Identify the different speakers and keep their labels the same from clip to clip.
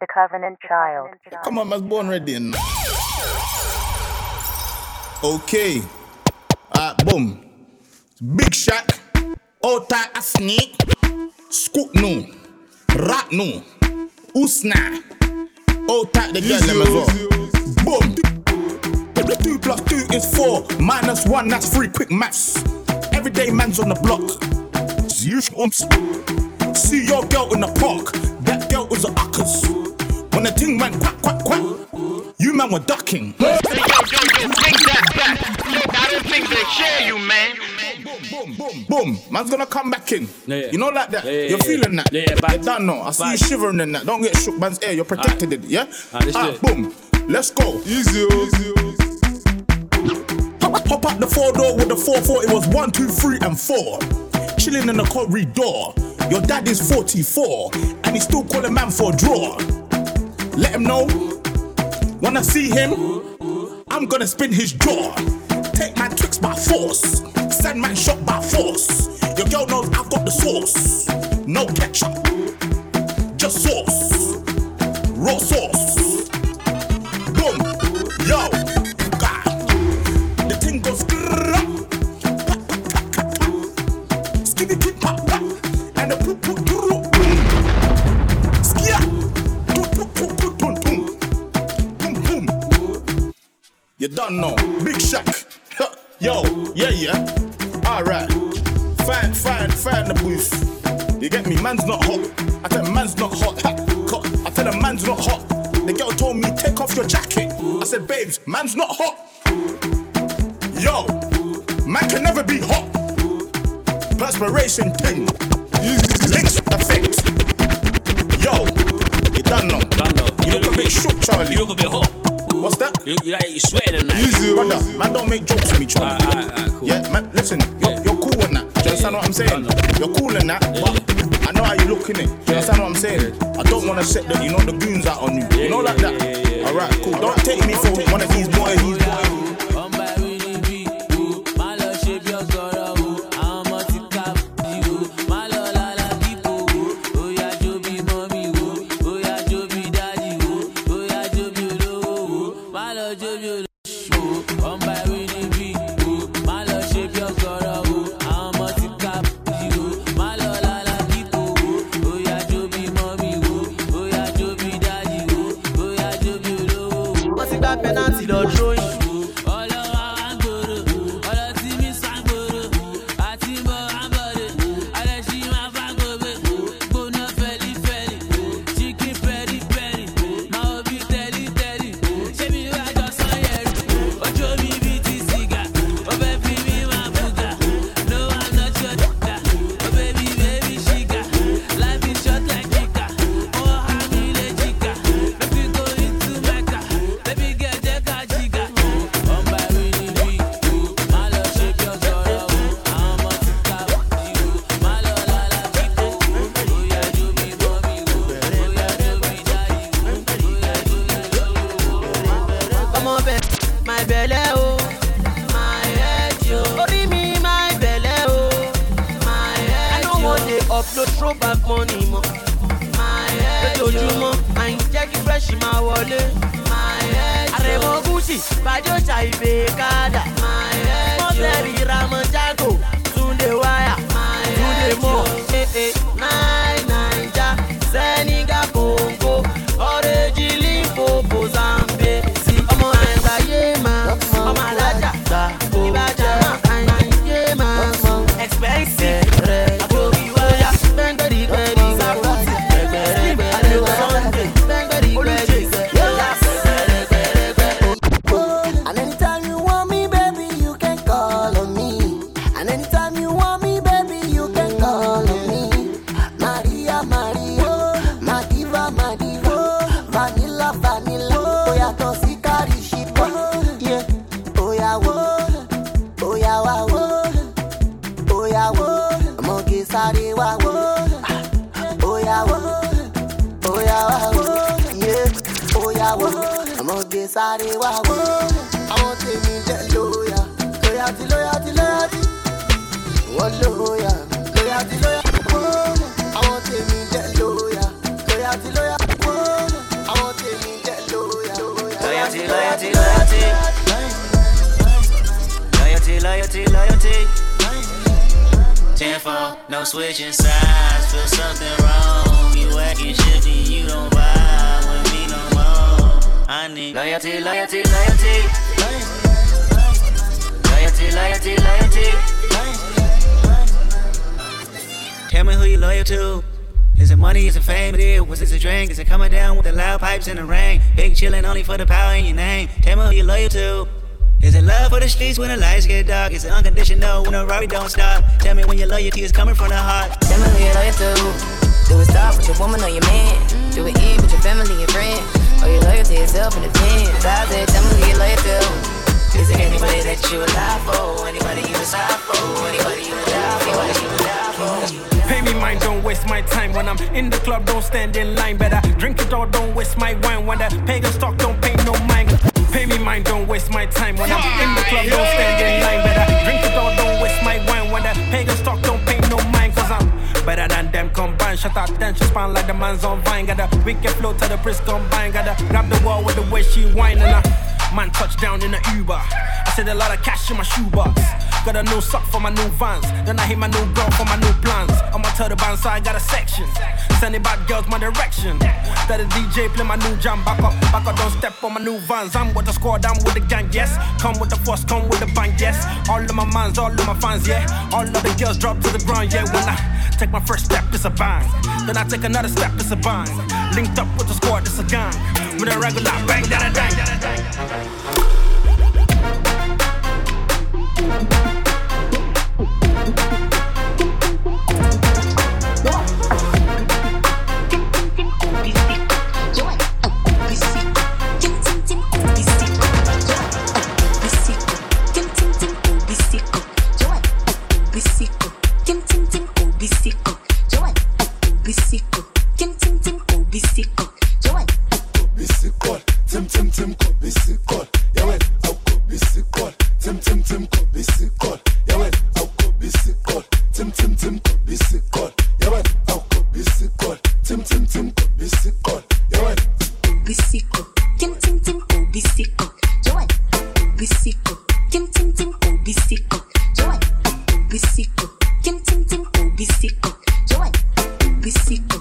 Speaker 1: The Covenant Child.
Speaker 2: Come on, man's born ready. And... Okay. Alright, boom. Big Shaq. Old tight a snake. Scoop no. Rat no. Usna. Old tight the girl them as well. Boom. Two plus two is four. Minus one, that's three. Quick maths. Everyday man's on the block. See you See your girl in the park. That girl was a uckers. When the ting went quack, quack, quack, you man were ducking.
Speaker 3: Hey, yo, yo, yo, take that back. Yo, I didn't think they share you, man.
Speaker 2: Boom, boom, boom. Man's gonna come back in.
Speaker 4: Yeah, yeah.
Speaker 2: You know like that.
Speaker 4: Yeah, yeah,
Speaker 2: You're
Speaker 4: yeah.
Speaker 2: feeling that.
Speaker 4: Yeah, yeah, bad.
Speaker 2: You don't know. I see you shivering in that. Don't get shook, man's air. You're protected it. Yeah.
Speaker 4: Ah, let's do
Speaker 2: Ah,
Speaker 4: it.
Speaker 2: boom. Let's go.
Speaker 5: Easy, easy.
Speaker 2: Pop, pop out the four door with the four four. It was one, two, three, and four. Chilling in the corridor. Your dad is 44, and he's still calling man for a draw. Let him know. Wanna see him? I'm gonna spin his jaw. Take my tricks by force. Send my shot by force. Your girl knows I've got the sauce. No ketchup. Just sauce. Raw sauce. You get me? Man's not hot. I tell him man's not hot. I tell him man's not hot. The girl told me take off your jacket. I said, babes, man's not hot. Yo, man can never be hot. Perspiration thing. Lynx effect. Yo, you don't know.
Speaker 4: Don't.
Speaker 2: You look a bit shook, Charlie.
Speaker 4: You look a bit hot.
Speaker 2: What's that?
Speaker 4: You, you like you sweating and that.
Speaker 5: Easy,
Speaker 2: Brother, man, don't make jokes with me, Charlie.
Speaker 4: Alright, alright, alright, cool.
Speaker 2: Yeah, man, listen, you're, you're cool in that. Do you understand what I'm saying? You're cool in that, but I know how you look in it. You understand what I'm saying? I don't want to set the, you know, the goons out on you. You know, like that. Alright, cool. Don't take me for one of these boys. These boys.
Speaker 6: Àwọn
Speaker 7: tèmi jẹ́ lóya, lóya ti lóya ti lóya ti. Wọ́n lóya, lóya ti lóya. Àwọn tèmi jẹ́ lóya, lóya ti lóya.
Speaker 6: loyalty, loyalty. Loyalty, loyalty, loyalty. Ten four, no switching sides. Feel something wrong. You acting shifty, you don't vibe with me no more. I need loyalty, loyalty, loyalty. Loyalty, loyalty, loyalty. Tell me who you loyal to. Is it money? Is it fame? It is. Was it a drink? Is it coming down with the loud pipes in the rain? Big chillin' only for the power in your name. Tell me who you loyal to. Is it love for the streets when the lights get dark? Is it unconditional when the Rari don't stop? Tell me when your loyalty is coming from the heart.
Speaker 1: Tell me who you loyal to. Do it start with your woman or your man? Do it end with your family and friends? Or you loyal to yourself and the said, tell me who you loyal to. Is it anybody that you would lie for? Anybody you decide for? Anybody you would die for? Anybody you would die for?
Speaker 5: Pay me mine, don't waste my time. When I'm in the club, don't stand in line. Better drink it or don't waste my wine. When the pagan stock don't pay no mind. Pay me mine, don't waste my time. When I'm in the club, don't stand in line. Better drink it or don't waste my wine. When the pagan stock don't pay no mind. Cause I'm better than them combined. Shut up, attention span like the man's on vine. Got a wicked flow to the Prince combine. Got to grab the wall with the way she whine. And I man touched down in a Uber. I said a lot of cash in my shoebox. Got a new sock for my new vans. Then I hit my new girl for my new plans. I'm on my turban, so I got a section. Sending bad girls my direction. That a DJ play my new jam. Back up, back up, don't step on my new vans. I'm with the squad, I'm with the gang, yes. Come with the force, come with the bang, yes. All of my mans, all of my fans, yeah. All of the girls drop to the ground, yeah. When I take my first step, it's a bang. Then I take another step, it's a bang. Linked up with the squad, it's a gang. With a regular bang, da da dang, da da dang.
Speaker 8: Oh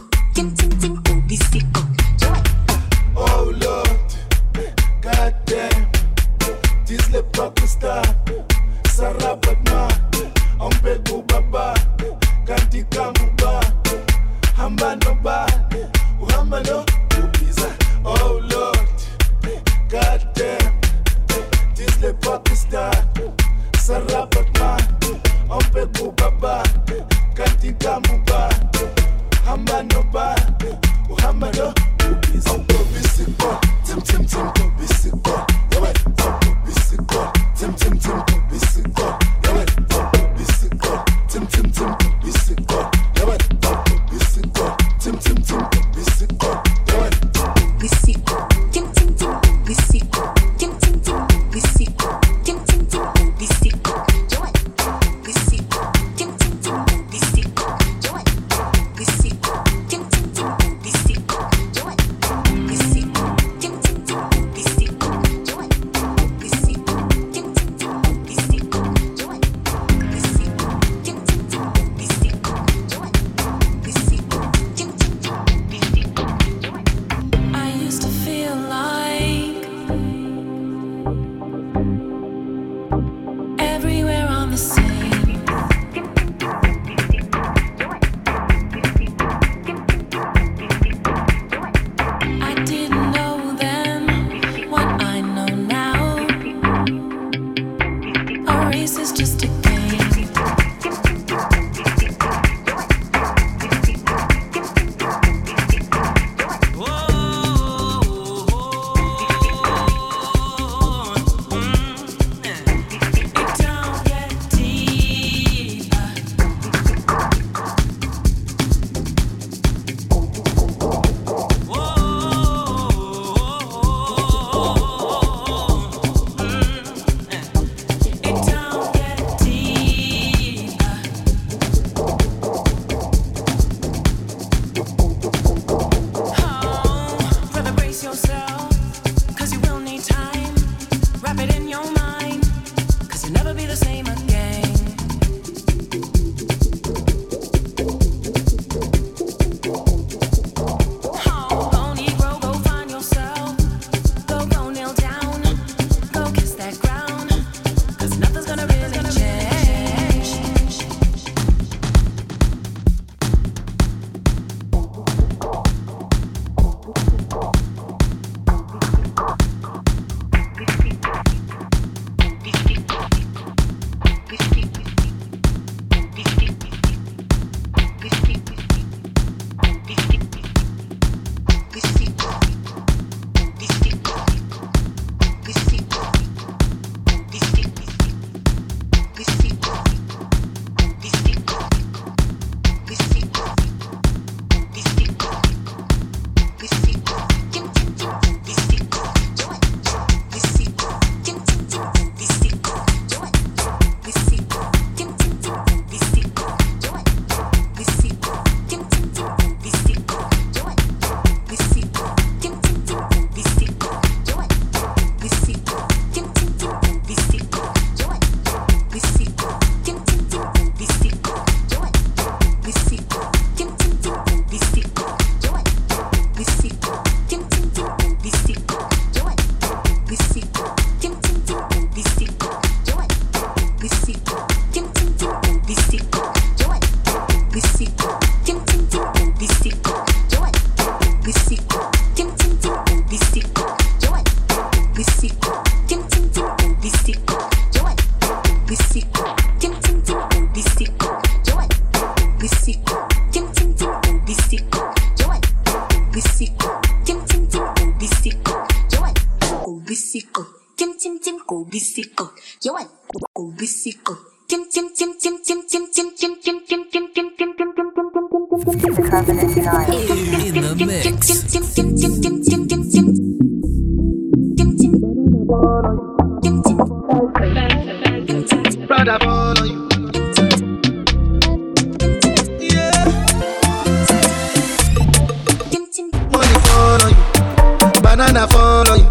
Speaker 9: Banana follow you,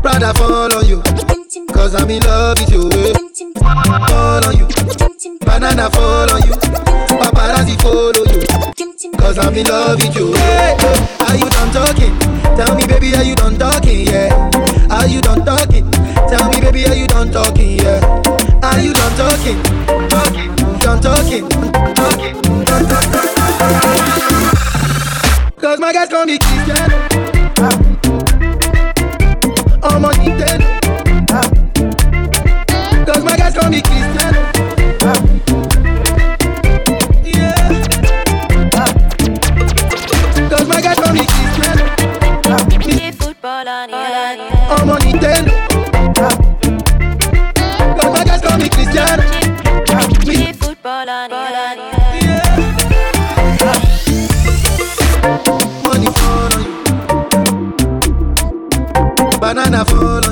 Speaker 9: brother follow on you. Cause I'm in love with you. Follow you, banana fall on you. Paparazzi follow you. Cause I'm in love with you. Hey. Are you done talking? Tell me, baby, are you done talking? Yeah. Are you done talking? Tell me, baby, are you done talking? Yeah. Are you done talking? Talking, done talking, talking, done talking. Cause my guys call me Christian. I'm addicted banana
Speaker 10: fall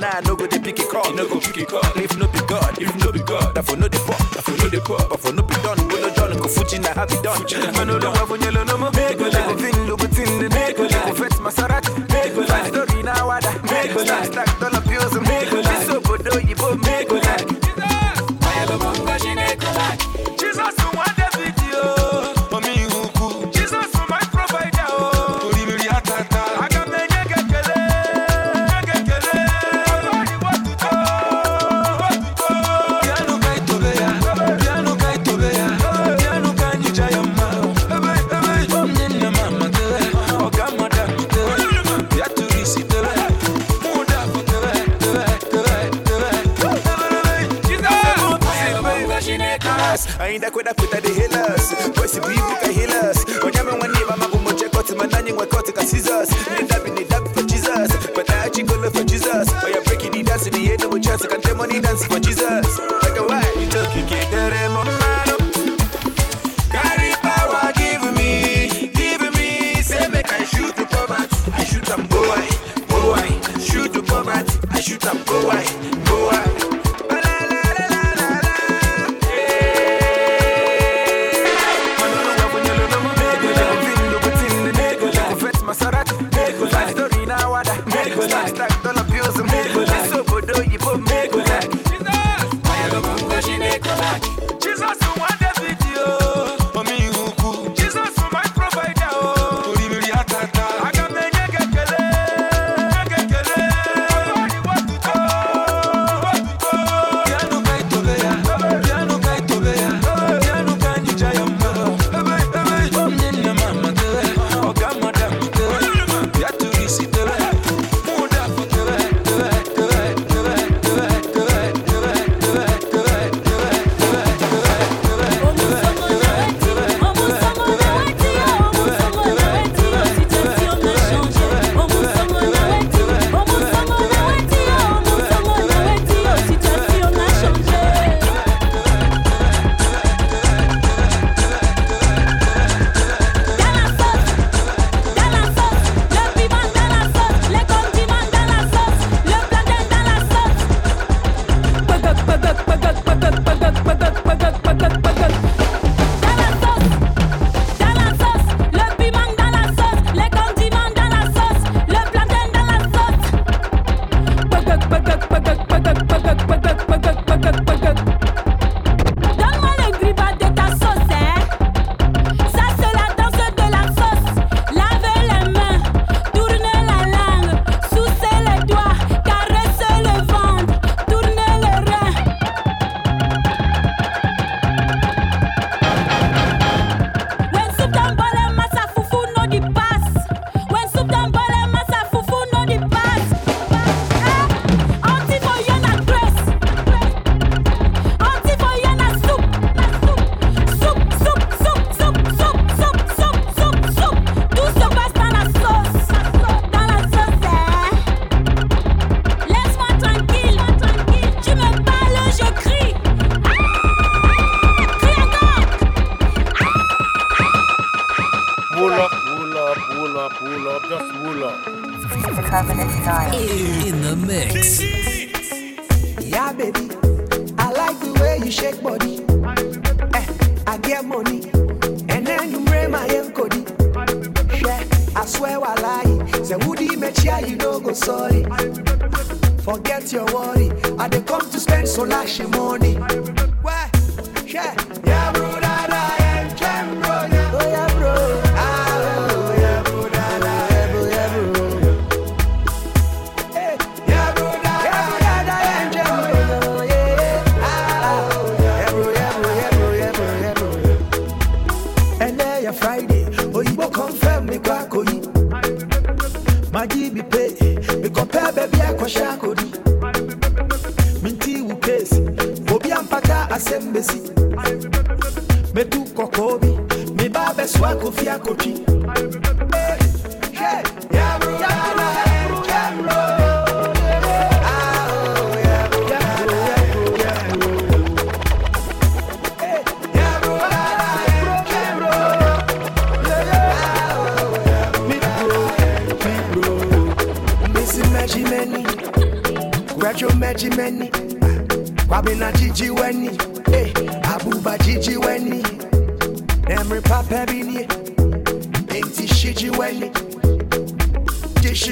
Speaker 11: nah, no go dey pick a call. No go pick a call. If no be God, if no be God, that for no dey pop, that for no dey pop, but for no be done, no done, go fuji na happy done. Man no wa no more.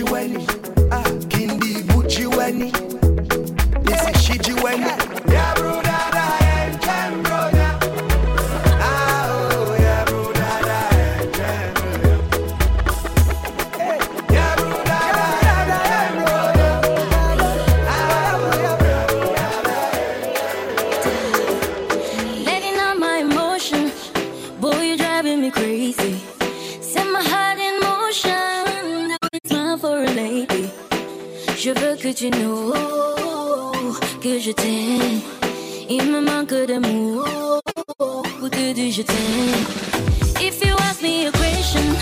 Speaker 12: Kindi jiweni ah kindi bujiweni nisishi jiweni yeah,
Speaker 13: brother. tu nous que je t'aime. Il me manque d'amour pour te dire je t'aime? If you ask me a question,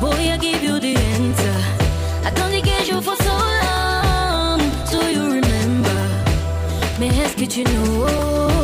Speaker 13: boy I give you the answer. I don't think you for so long, so you remember. Mais est-ce que tu
Speaker 14: nous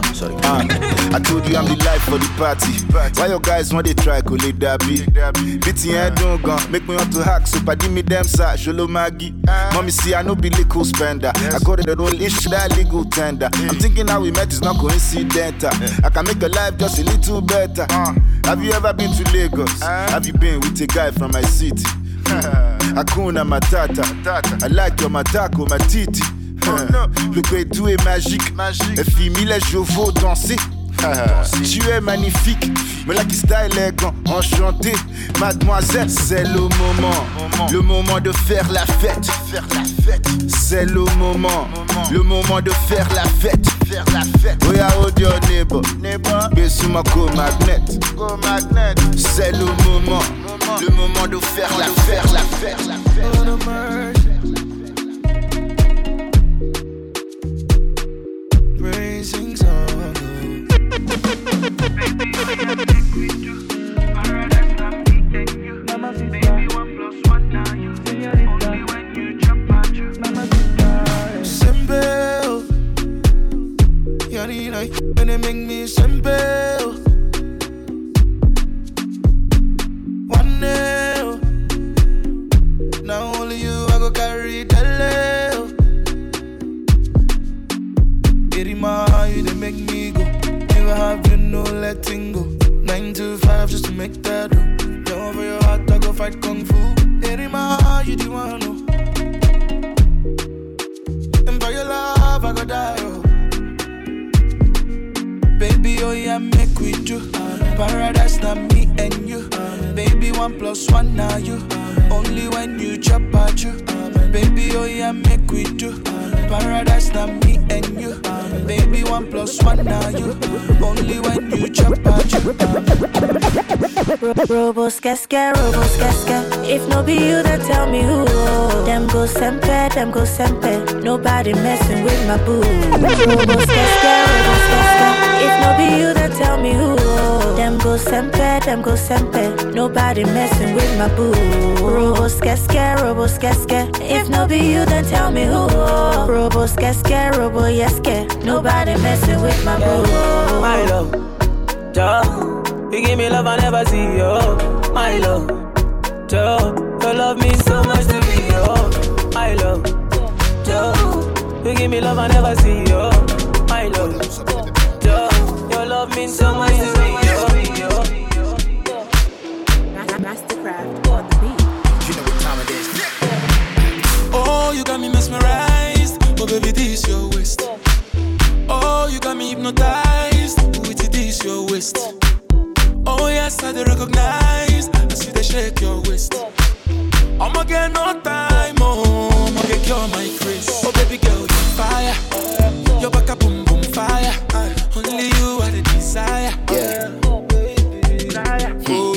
Speaker 14: down,
Speaker 15: sorry. Uh, I told you I'm the life for the party. party. Why your guys want to try go lay that beat? Beating head don't go. make me want to hack, so padi me them sack, maggie. Uh, ah. Mommy see I no be legal spender. Yes. I got it all issue that legal tender. Mm. I'm thinking how we met is not coincidental. Yeah. I can make your life just a little better. Uh, Have you ever been to Lagos? Uh, Have you been with a guy from my city? Hakuna matata. matata. I like your matako, matiti. Hein. Le bédou est magique. magique. Fimi, les chevaux danser.
Speaker 2: tu es magnifique, mais la kista élégant, enchanté. Mademoiselle, c'est le moment. le moment de faire la fête. Faire la fête, c'est le moment. le moment de faire la fête. Faire la fête. Oh, Oya oh, audio neighbor, neighbor, besuma go magnet, go magnet. C'est le moment. le moment de faire la, faire la fête.
Speaker 8: La fête. Liquid.
Speaker 16: Robos casca, robos casca. If no be you, then tell me who. Them go sempe, them go sempe. Nobody messing with my boo. Robos casca, robos casca. If no be you, then tell me who. Them go sempe, them go sempe. Nobody messing with my boo. Robos casca, robos casca. If no be you, then tell me who. Robos casca, robo yeske. Nobody messing with my boo.
Speaker 17: My love, Joe. You give me love I never see, yo. My love, Joe. Oh, oh, your love means so much to me, yo. My love, Joe. You give me love I never see, yo. My love, Joe. Your love means so much to me, yo.
Speaker 16: Masterkraft.
Speaker 2: You know what time it is.
Speaker 8: Oh, you got me mesmerized. Oh, baby, this your waist. Oh, you got me hypnotized. With this your waist. Oh, yes, I do recognize. I see they shake your waist. I'ma get no time, oh, I'ma get cure my grace. Oh, baby girl, you fire. Your back up, boom, boom, fire. Only you are the desire.
Speaker 2: Yeah.
Speaker 8: Oh,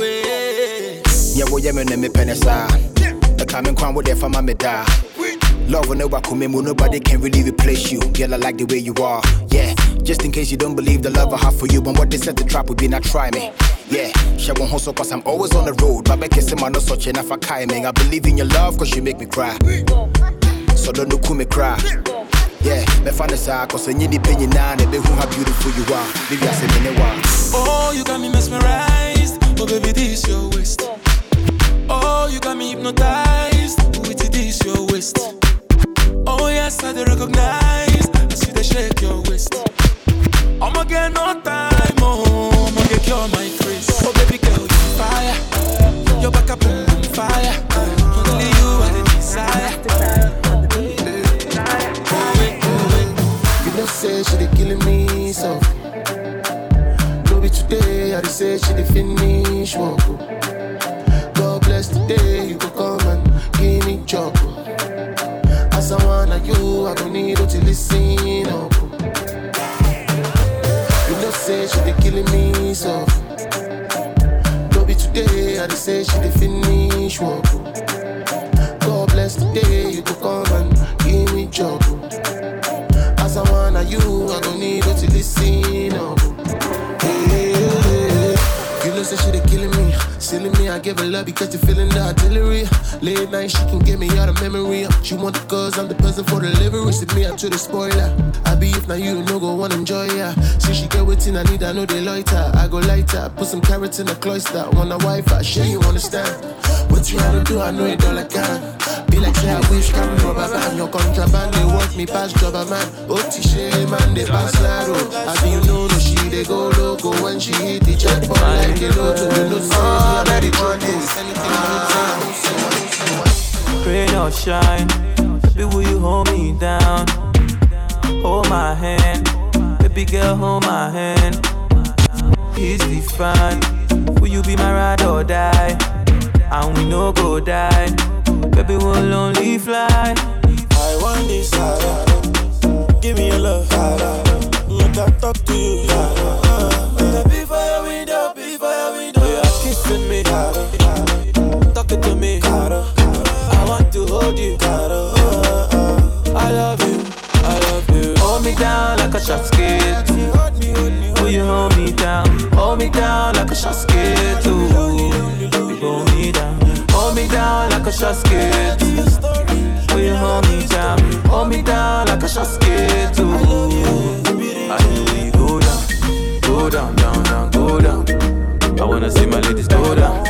Speaker 8: yeah.
Speaker 2: Yeah, well, yeah, me me penisa. The coming crown with for my da. Love will never come in, nobody can really replace you. Girl, I like the way you are. Yeah, just in case you don't believe the love I have for you, but what they said the trap would be not try me. Yeah, she won't hustle cause I'm always on the road. But back in my no such enough for timing. I believe in your love cause you make me cry. So don't look me cry. Yeah, me find the side cause I need opinion now. They who how beautiful you are. Maybe I say.
Speaker 8: Oh, you got me mesmerized. Oh, baby, this your waist. Oh, you got me hypnotized. With this your waist. Oh, yes, I do recognize. I'ma get no time,
Speaker 18: want the cause, I'm the person for delivery. See me, I to the spoiler. I be if now you no go wanna enjoy ya. See she get waiting, I need, I know they loiter. I go lighter, put some carrots in the cloister. Want a wife, I sure you understand. What you gotta do, I know it all I can. Be like say I wish come rubber band Your contraband they work me past jobber man Oti shame man they pass narrow I be you know no she they go loco When she hit the jackpot like a lotto oh, You know say me already want this Anything
Speaker 17: Rain or shine, baby, will you hold me down? Hold my hand, baby girl, hold my hand.
Speaker 19: is defined. Will you be my ride or die? And we no go die. Baby, we'll only fly.
Speaker 20: I want this, Sarah. Give me your love, Sarah. Make I talk to you, Sarah. Before your window, before your window. You are kissing me, Sarah. Talking to me, Sarah. I want to hold you, Sarah. I love you, I love you.
Speaker 19: Hold me down like a shot skate. Will you hold me down? Hold me down like a shot skate. Ooh. Hold me down. Hold me down like a shot skate. Will you hold me down? Hold me down like a shot skate. Ooh. I know you go down, go down, down, down, go down. I wanna see my ladies go down,